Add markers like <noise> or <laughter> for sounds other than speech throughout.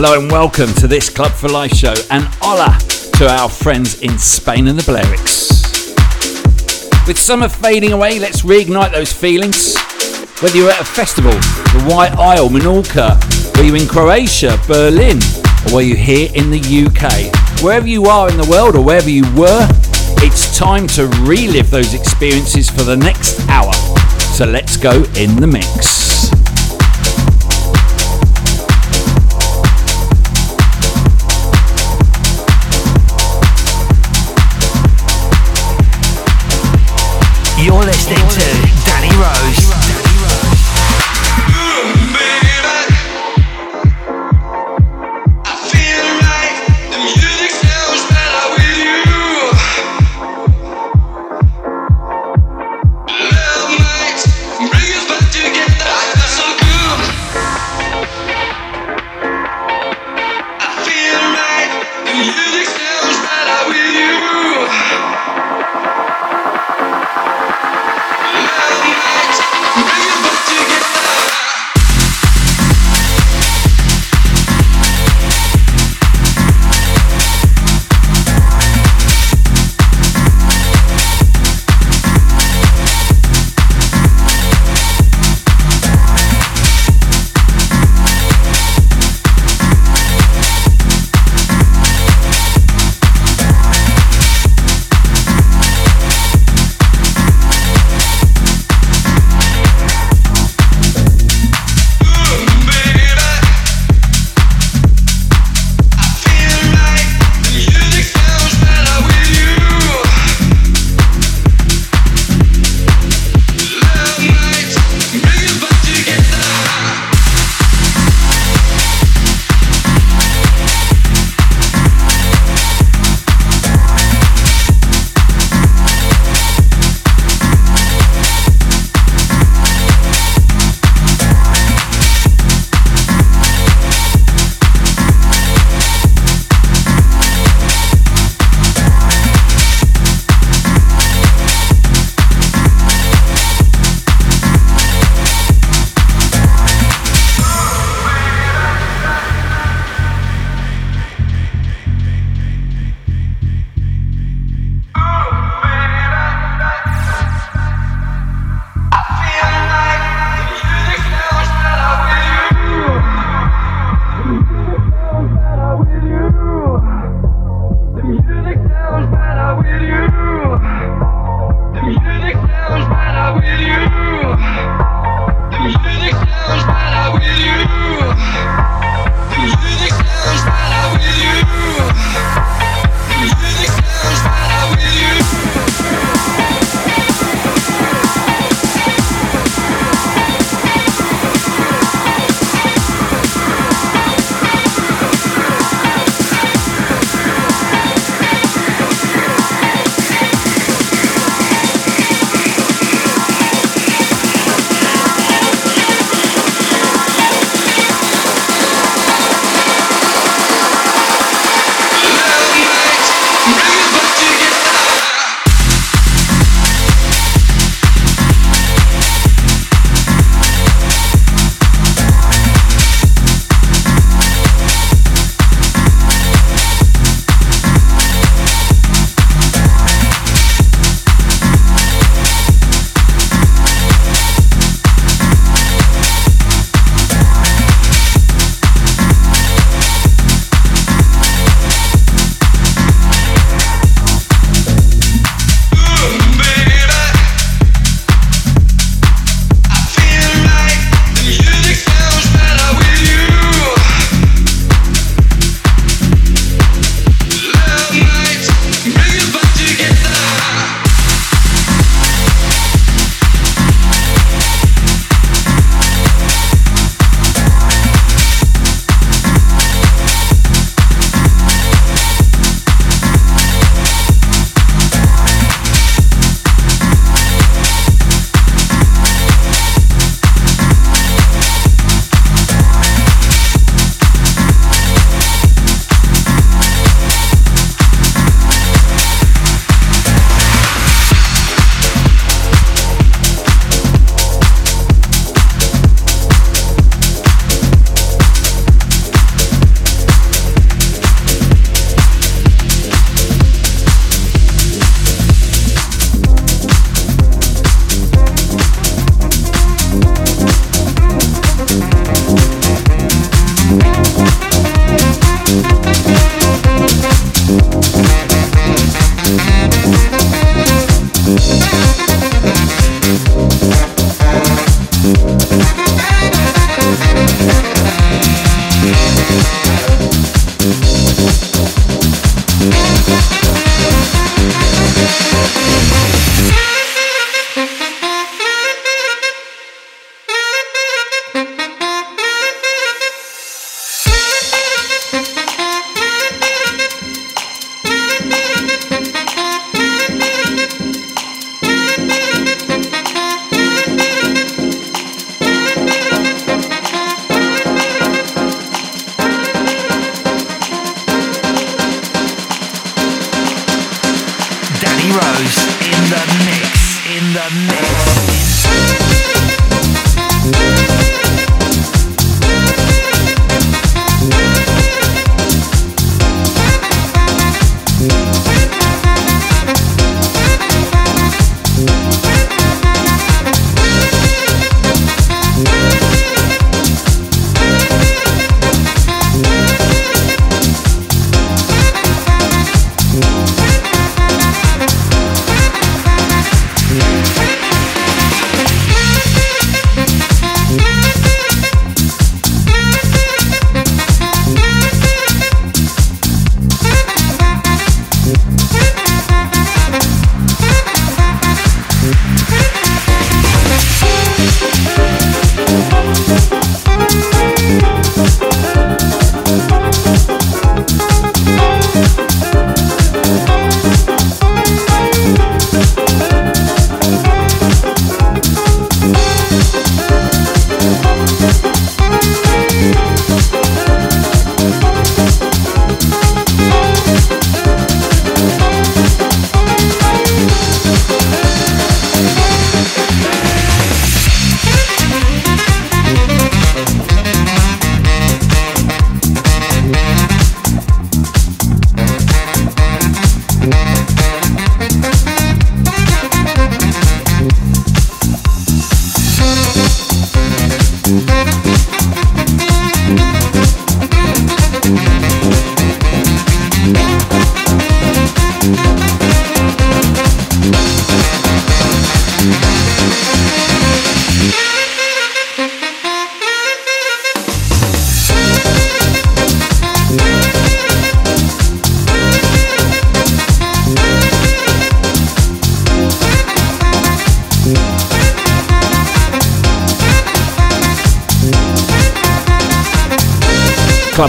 Hello and welcome to this Club for Life show, and hola to our friends in Spain and the Balearics. With summer fading away, let's reignite those feelings. Whether you're at a festival, the White Isle, Menorca, were you in Croatia, Berlin, or were you here in the UK, wherever you are in the world or wherever you were, it's time to relive those experiences for the next hour. So let's go in the mix.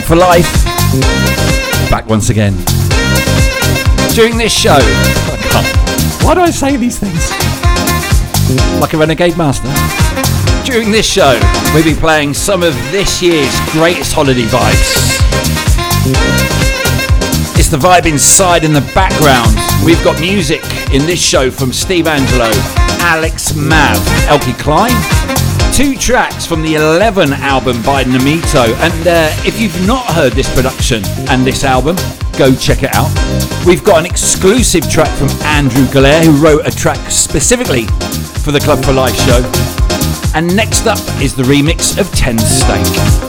For Life. Back once again. During this show, <laughs> why do I say these things? Like a renegade master. During this show, we'll be playing some of this year's greatest holiday vibes. It's the vibe inside in the background. We've got music in this show from Steve Angello, Alex Mav, Eelke Kleijn, two tracks from the 11 album by Namito. And uh, if you've not heard this production and this album, go check it out. We've got an exclusive track from Andrew Galea, who wrote a track specifically for the Club for Life show. And next up is the remix of Tensnake.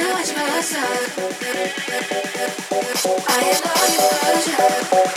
I am not your version.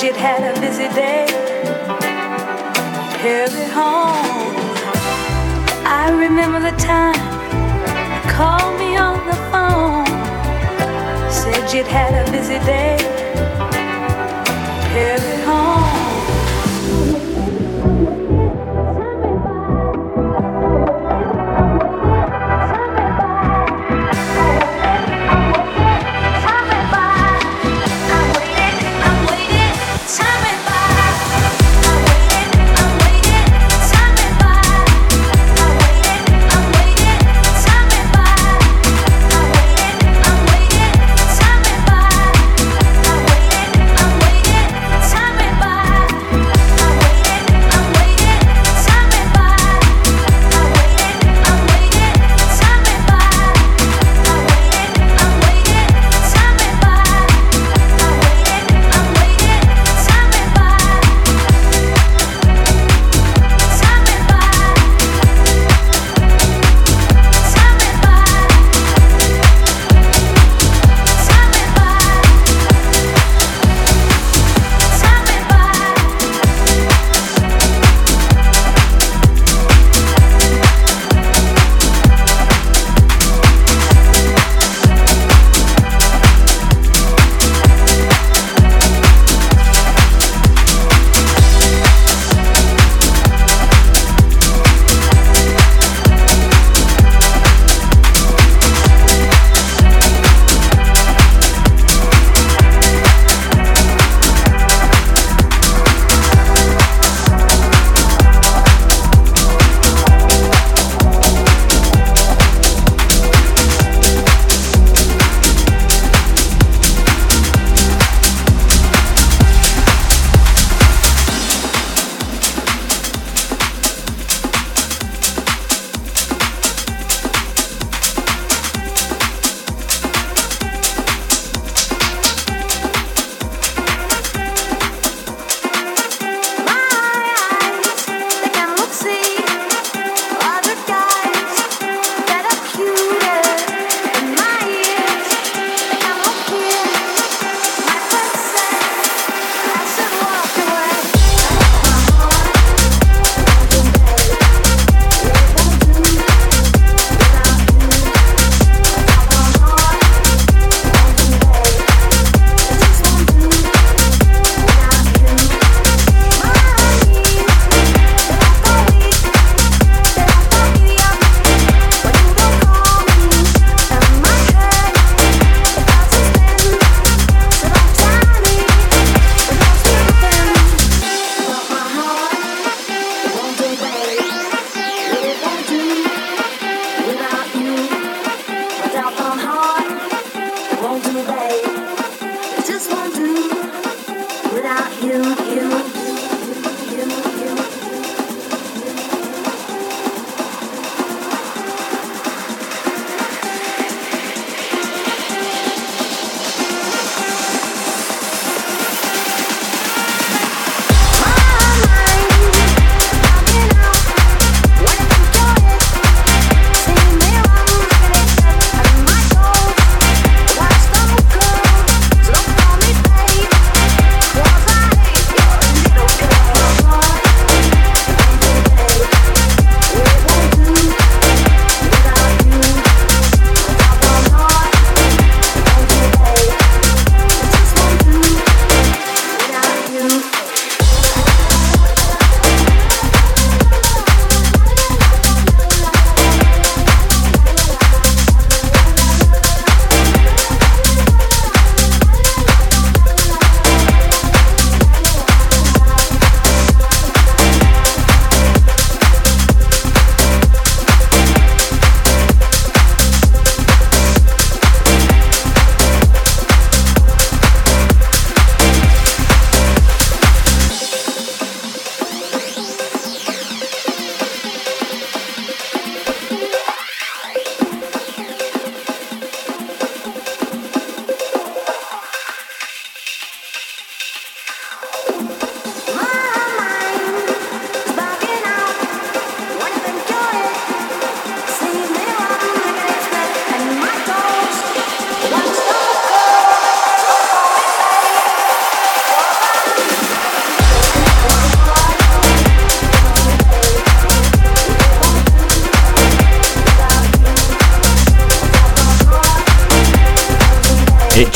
She'd had a busy day, Carry home. I remember the time you called me on the phone. Said you'd had a busy day, headed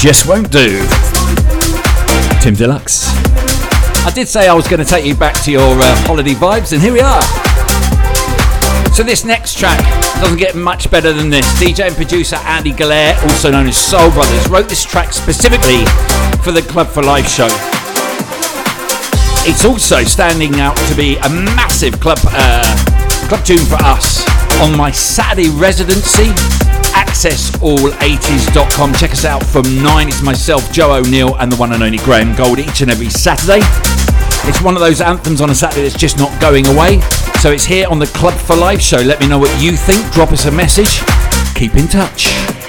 just won't do. Tim Deluxe. I did say I was going to take you back to your uh, holiday vibes, and here we are. So this next track doesn't get much better than this. DJ and producer Andy Galea, also known as Soul Brothers, wrote this track specifically for the Club for Life show. It's also standing out to be a massive club uh, club tune for us on my Saturday residency. AccessAll80s.com. Check us out from 9. It's myself, Joe O'Neill, and the one and only Graham Gold each and every Saturday. It's one of those anthems on a Saturday that's just not going away. So it's here on the Club for Life show. Let me know what you think. Drop us a message. Keep in touch.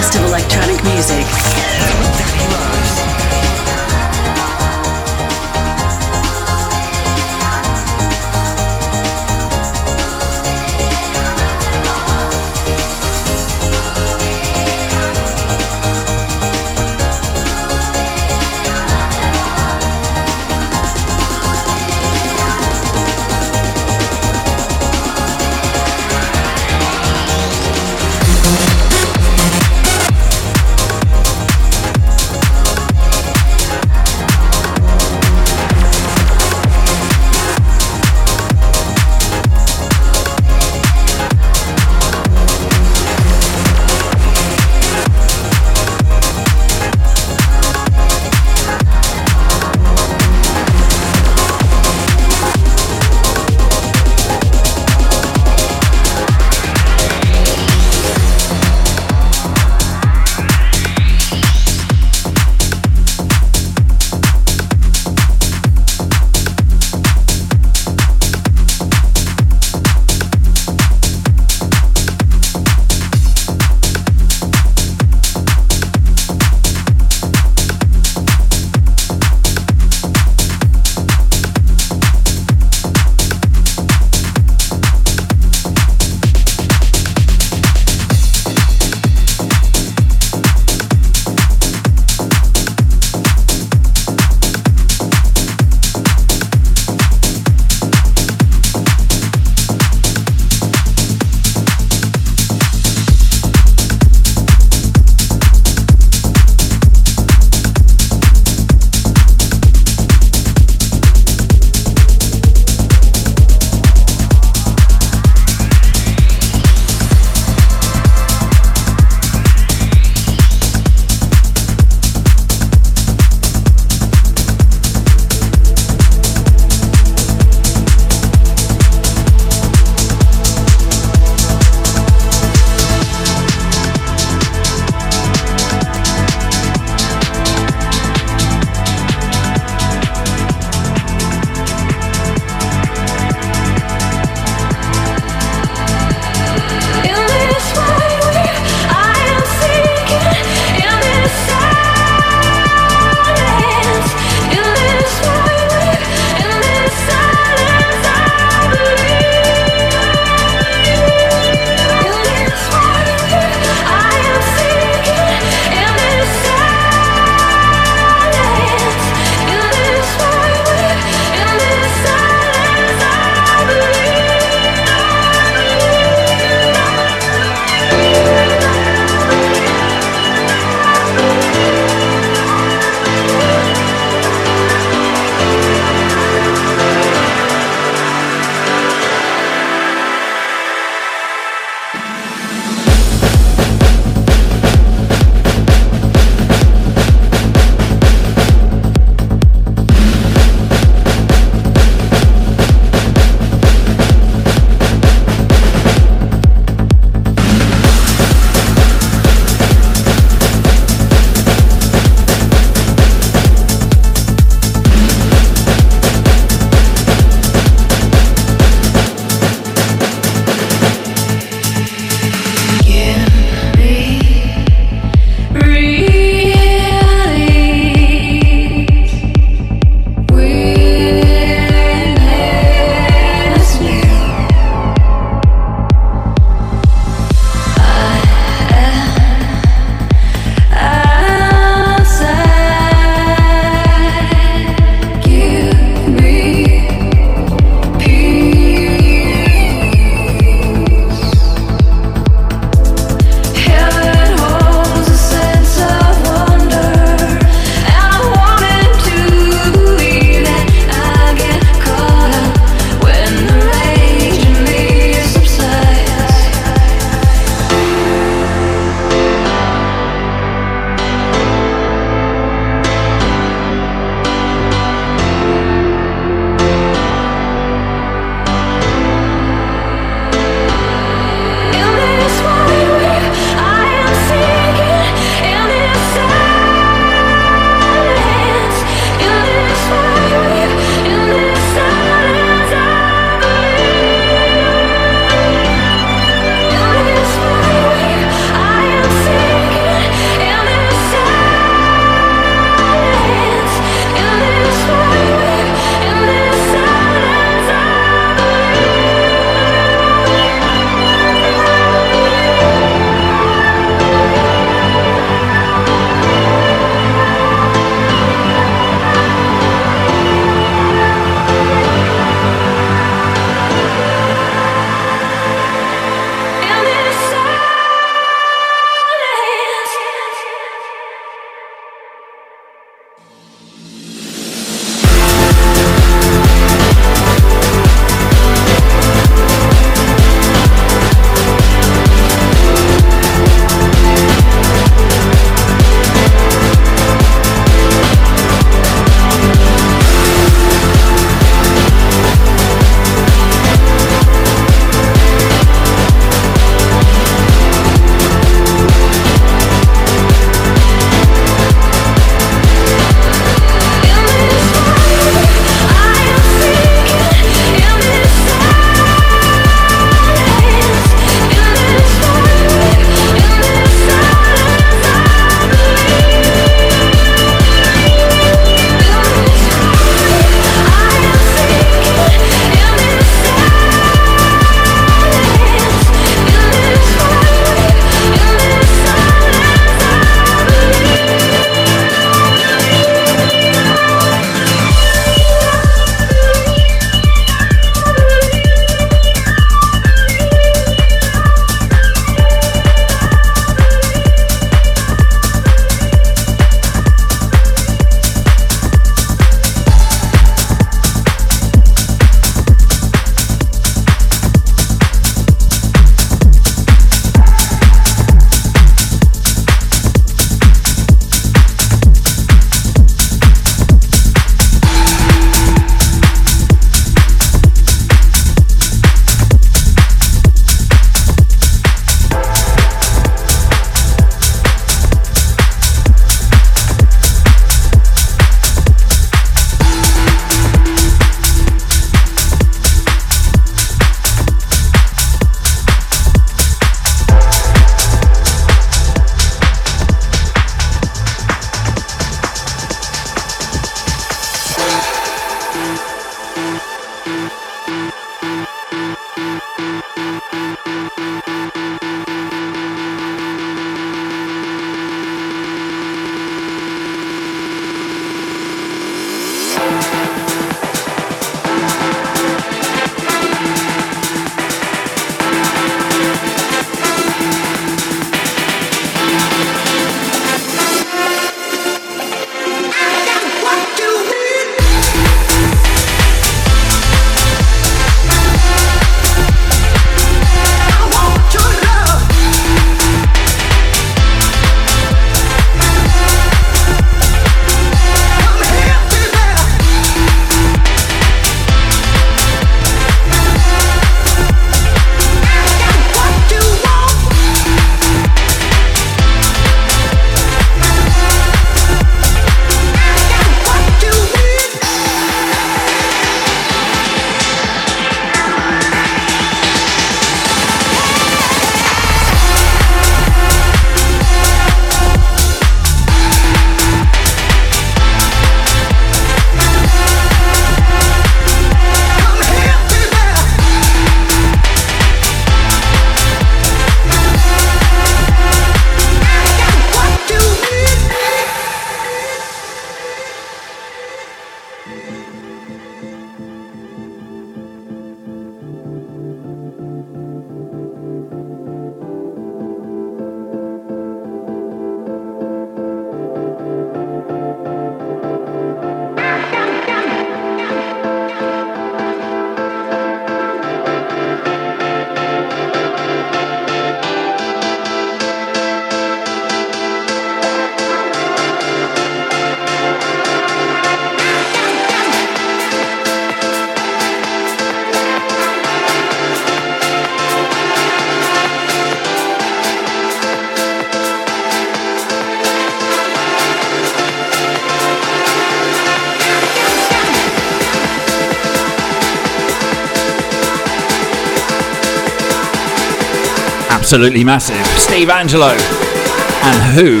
Absolutely massive. Steve Angello. And Wh0?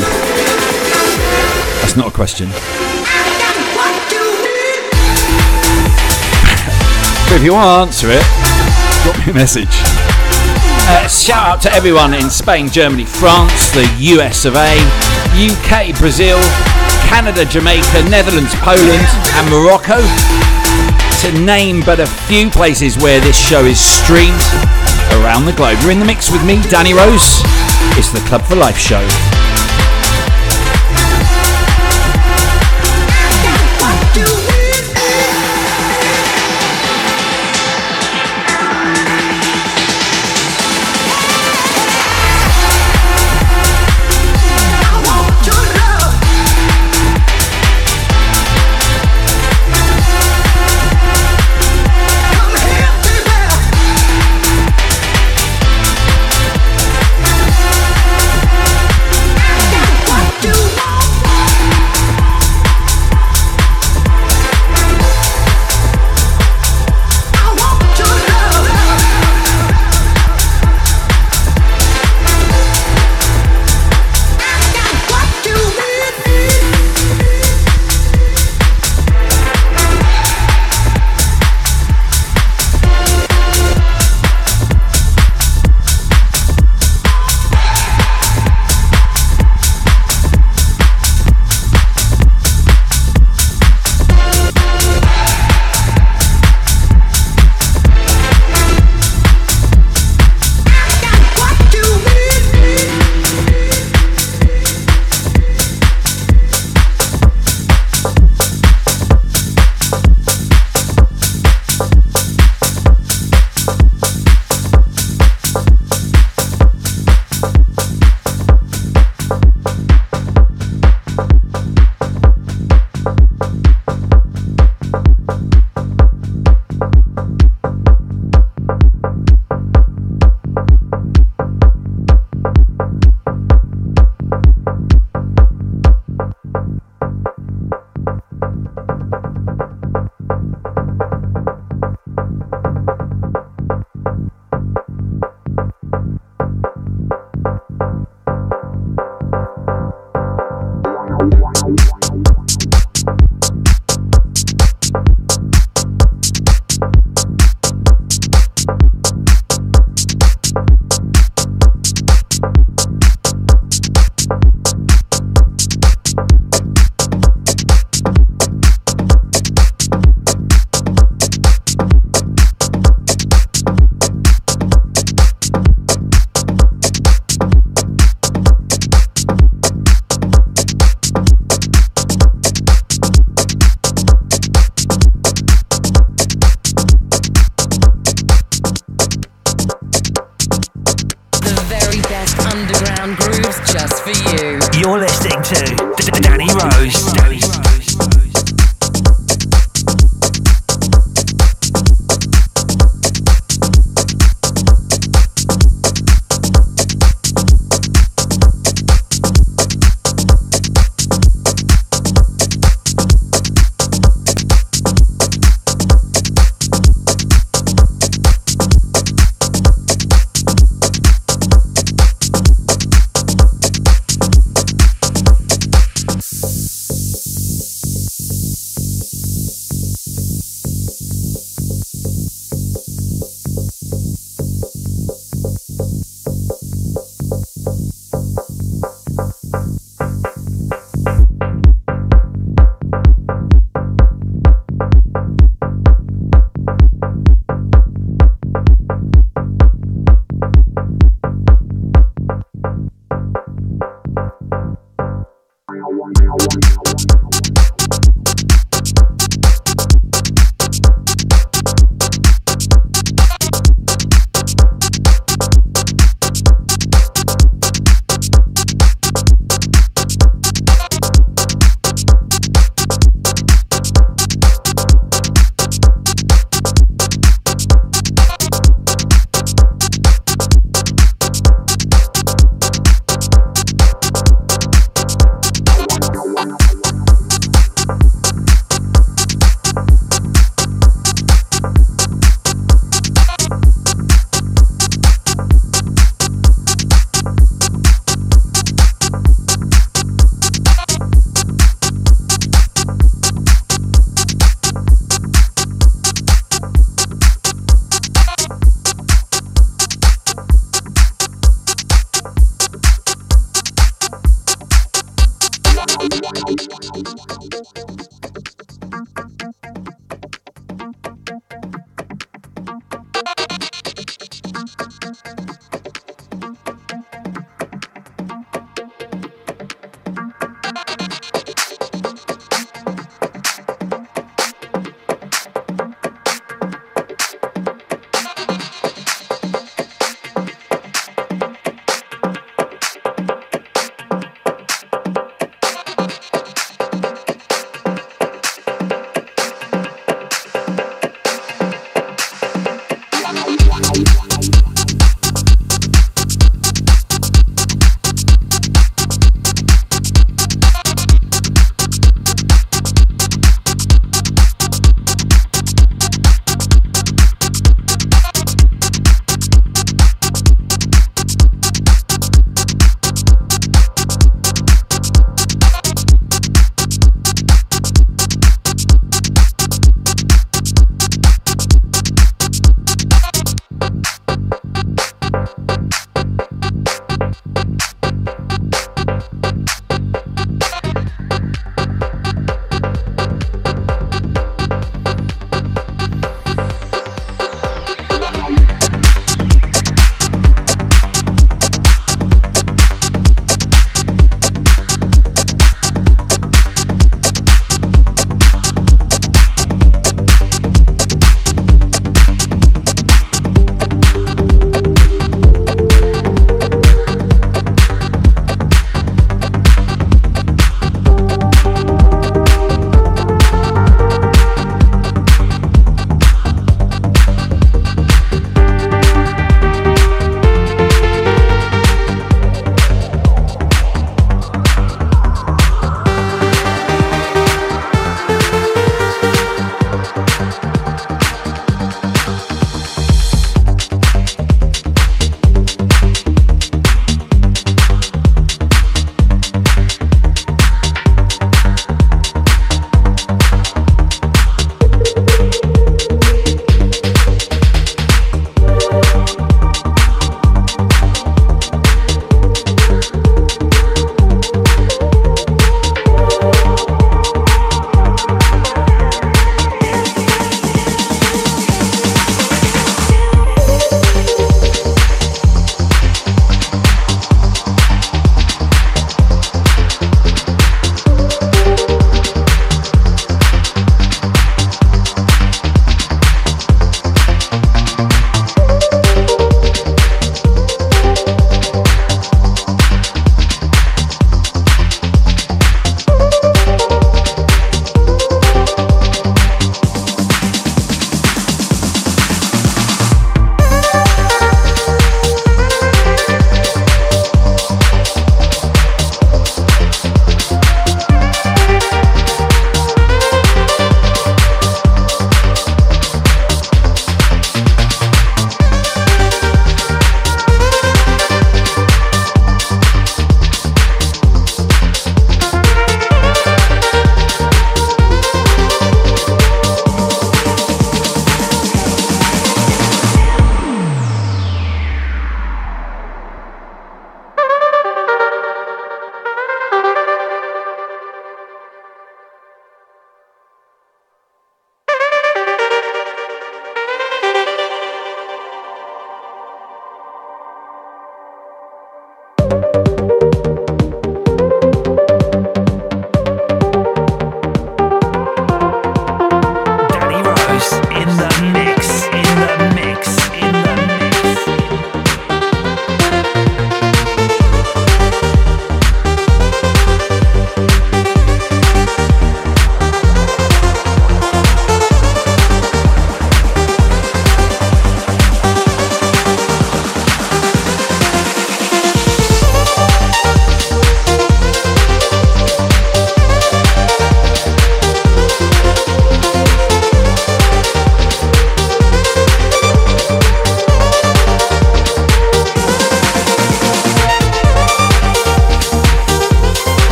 That's not a question. but if you want to answer it, drop me a message. Uh, shout out to everyone in Spain, Germany, France, the US of A, UK, Brazil, Canada, Jamaica, Netherlands, Poland, and Morocco. To name but a few places where this show is streamed around the globe. You're in the mix with me, Danny Rose. It's the Club for Life show.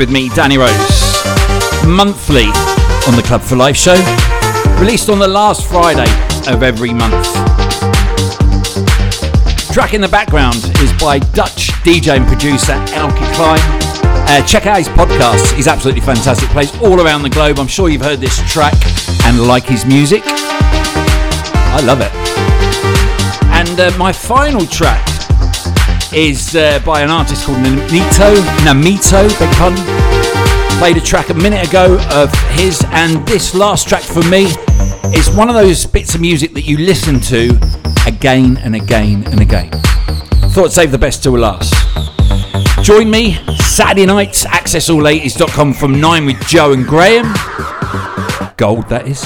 With me, Danny Rose. Monthly on the Club for Life show, released on the last Friday of every month. Track in the background is by Dutch DJ and producer Eelke Kleijn. Uh, check out his podcast, he's absolutely fantastic. Plays all around the globe. I'm sure you've heard this track and like his music. I love it. And uh, my final track is uh, by an artist called Namito. Namito, beg pardon. Played a track a minute ago of his, and this last track for me is one of those bits of music that you listen to again and again and again. Thought save the best till last. Join me Saturday nights, accessall80s.com from 9 with Joe and Graham. Gold, that is.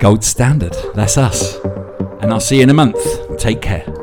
Gold standard, that's us. And I'll see you in a month. Take care.